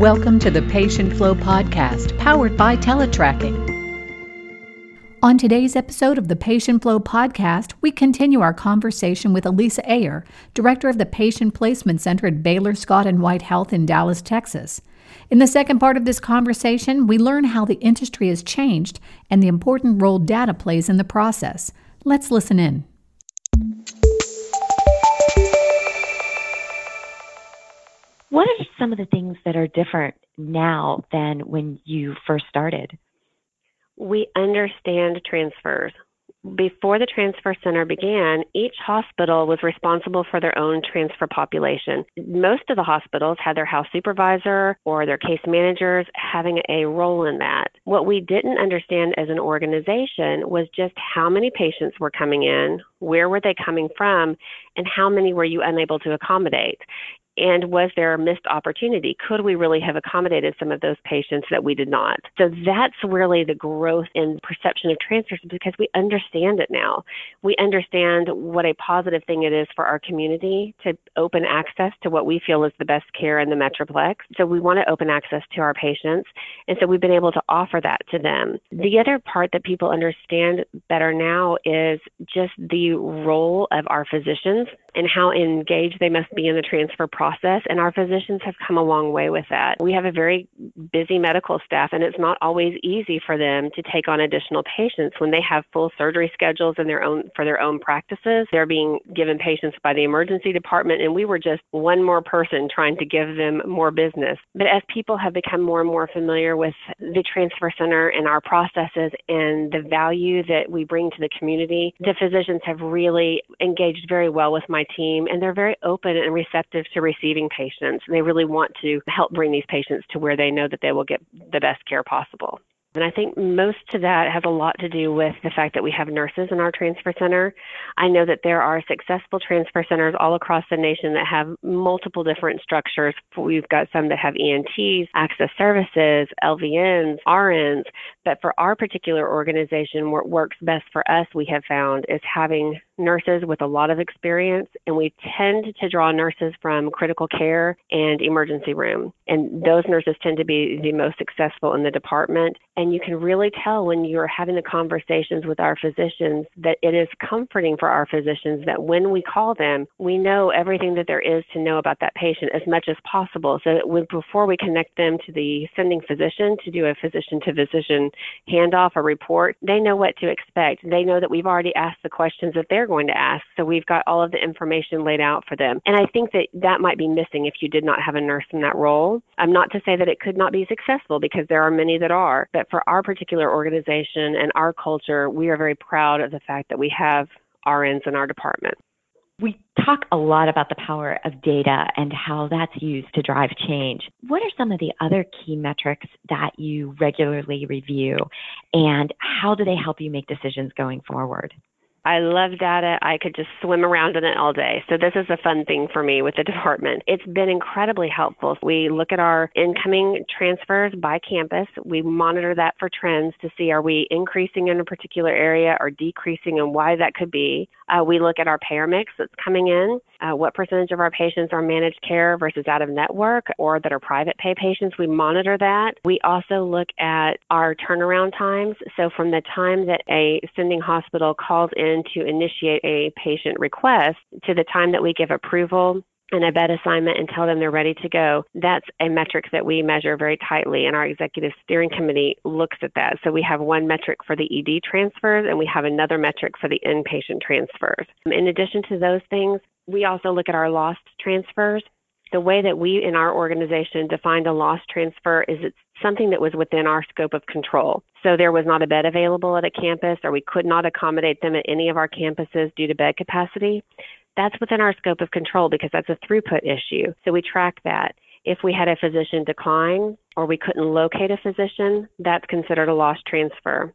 Welcome to the Patient Flow Podcast, powered by Teletracking. On today's episode of the Patient Flow Podcast, we continue our conversation with Elisa Ayer, Director of the Patient Placement Center at Baylor Scott and White Health in Dallas, Texas. In the second part of this conversation, we learn how the industry has changed and the important role data plays in the process. Let's listen in. What are some of the things that are different now than when you first started? We understand transfers before the transfer center began, each hospital was responsible for their own transfer population. Most of the hospitals had their house supervisor or their case managers having a role in that. What we didn't understand as an organization was just how many patients were coming in, where were they coming from, and how many were you unable to accommodate. And was there a missed opportunity? Could we really have accommodated some of those patients that we did not? So that's really the growth in perception of transfers because we understand it now. We understand what a positive thing it is for our community to open access to what we feel is the best care in the Metroplex. So we want to open access to our patients. And so we've been able to offer that to them. The other part that people understand better now is just the role of our physicians and how engaged they must be in the transfer process. And our physicians have come a long way with that. We have a very busy medical staff, and it's not always easy for them to take on additional patients when they have full surgery schedules in their own for their own practices. They're being given patients by the emergency department, and we were just one more person trying to give them more business. But as people have become more and more familiar with the transfer center and our processes and the value that we bring to the community, the physicians have really engaged very well with my team, and they're very open and receptive to receiving patients. And they really want to help bring these patients to where they know that they will get the best care possible. And I think most of that has a lot to do with the fact that we have nurses in our transfer center. I know that there are successful transfer centers all across the nation that have multiple different structures. We've got some that have EMTs, access services, LVNs, RNs. But for our particular organization, what works best for us, we have found, is having nurses with a lot of experience, and we tend to draw nurses from critical care and emergency room. And those nurses tend to be the most successful in the department. And you can really tell when you're having the conversations with our physicians that it is comforting for our physicians that when we call them, we know everything that there is to know about that patient as much as possible. So that before we connect them to the sending physician to do a physician to physician handoff or report, they know what to expect. They know that we've already asked the questions that they're going to ask. So we've got all of the information laid out for them. And I think that that might be missing if you did not have a nurse in that role. I'm not to say that it could not be successful because there are many that are, but for our particular organization and our culture, we are very proud of the fact that we have RNs in our department. We talk a lot about the power of data and how that's used to drive change. What are some of the other key metrics that you regularly review, and how do they help you make decisions going forward? I love data. I could just swim around in it all day. So this is a fun thing for me with the department. It's been incredibly helpful. We look at our incoming transfers by campus. We monitor that for trends to see are we increasing in a particular area or decreasing and why that could be. Uh, we look at our payer mix that's coming in, uh, what percentage of our patients are managed care versus out of network or that are private pay patients. We monitor that. We also look at our turnaround times. So from the time that a sending hospital calls in to initiate a patient request to the time that we give approval and a bed assignment and tell them they're ready to go, that's a metric that we measure very tightly, and our executive steering committee looks at that. So we have one metric for the ED transfers, and we have another metric for the inpatient transfers. In addition to those things, we also look at our lost transfers the way that we in our organization defined a lost transfer is it's something that was within our scope of control. So there was not a bed available at a campus or we could not accommodate them at any of our campuses due to bed capacity. That's within our scope of control because that's a throughput issue. So we track that. If we had a physician decline or we couldn't locate a physician, that's considered a lost transfer.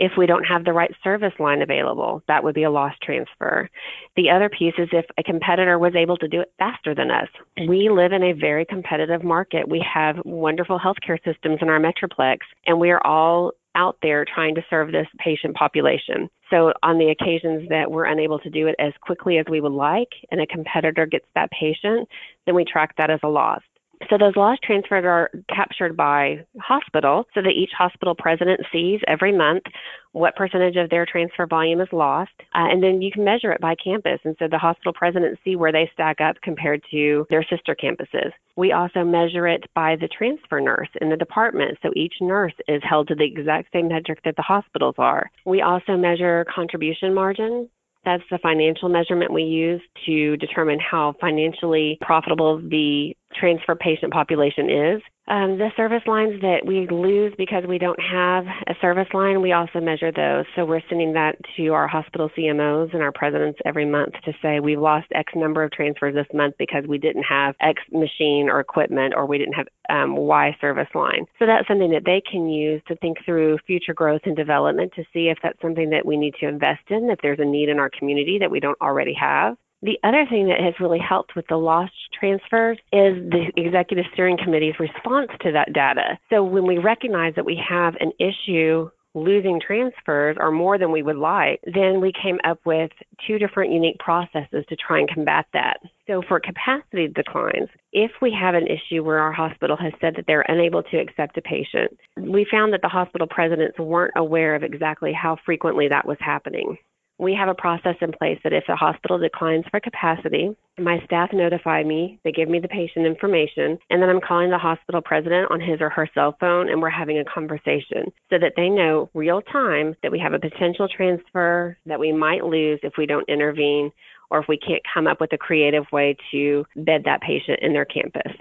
If we don't have the right service line available, that would be a lost transfer. The other piece is if a competitor was able to do it faster than us. We live in a very competitive market. We have wonderful healthcare systems in our Metroplex, and we are all out there trying to serve this patient population. So, on the occasions that we're unable to do it as quickly as we would like, and a competitor gets that patient, then we track that as a loss. So those lost transfers are captured by hospital so that each hospital president sees every month what percentage of their transfer volume is lost. Uh, and then you can measure it by campus. And so the hospital presidents see where they stack up compared to their sister campuses. We also measure it by the transfer nurse in the department. So each nurse is held to the exact same metric that the hospitals are. We also measure contribution margin. That's the financial measurement we use to determine how financially profitable the transfer patient population is. Um, the service lines that we lose because we don't have a service line, we also measure those. So we're sending that to our hospital CMOs and our presidents every month to say we've lost X number of transfers this month because we didn't have X machine or equipment or we didn't have um, Y service line. So that's something that they can use to think through future growth and development to see if that's something that we need to invest in, if there's a need in our community that we don't already have. The other thing that has really helped with the lost transfers is the executive steering committee's response to that data. So when we recognize that we have an issue losing transfers or more than we would like, then we came up with two different unique processes to try and combat that. So for capacity declines, if we have an issue where our hospital has said that they're unable to accept a patient, we found that the hospital presidents weren't aware of exactly how frequently that was happening we have a process in place that if the hospital declines for capacity, my staff notify me, they give me the patient information, and then I'm calling the hospital president on his or her cell phone and we're having a conversation so that they know real time that we have a potential transfer that we might lose if we don't intervene or if we can't come up with a creative way to bed that patient in their campus.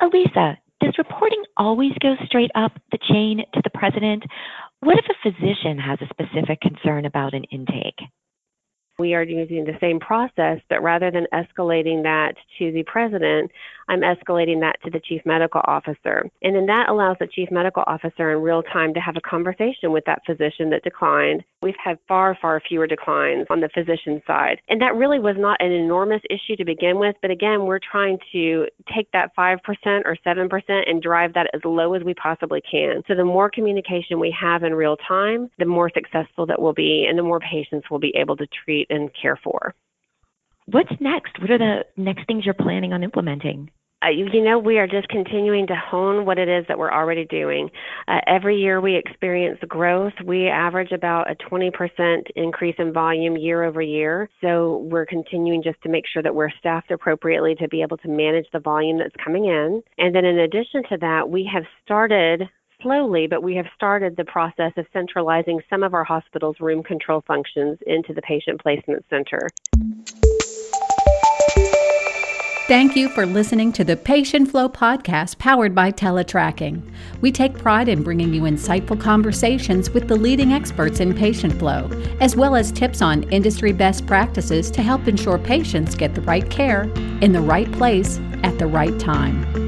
Elisa, does reporting always go straight up the chain to the president, what if a physician has a specific concern about an intake? We are using the same process, but rather than escalating that to the president, I'm escalating that to the chief medical officer. And then that allows the chief medical officer in real time to have a conversation with that physician that declined. We've had far, far fewer declines on the physician side. And that really was not an enormous issue to begin with. But again, we're trying to take that 5% or 7% and drive that as low as we possibly can. So the more communication we have in real time, the more successful that will be and the more patients we'll be able to treat and care for. What's next? What are the next things you're planning on implementing? Uh, you know, we are just continuing to hone what it is that we're already doing. Uh, every year we experience growth. We average about a 20% increase in volume year over year. So we're continuing just to make sure that we're staffed appropriately to be able to manage the volume that's coming in. And then in addition to that, we have started slowly, but we have started the process of centralizing some of our hospital's room control functions into the patient placement center. Thank you for listening to the Patient Flow podcast powered by Teletracking. We take pride in bringing you insightful conversations with the leading experts in patient flow, as well as tips on industry best practices to help ensure patients get the right care in the right place at the right time.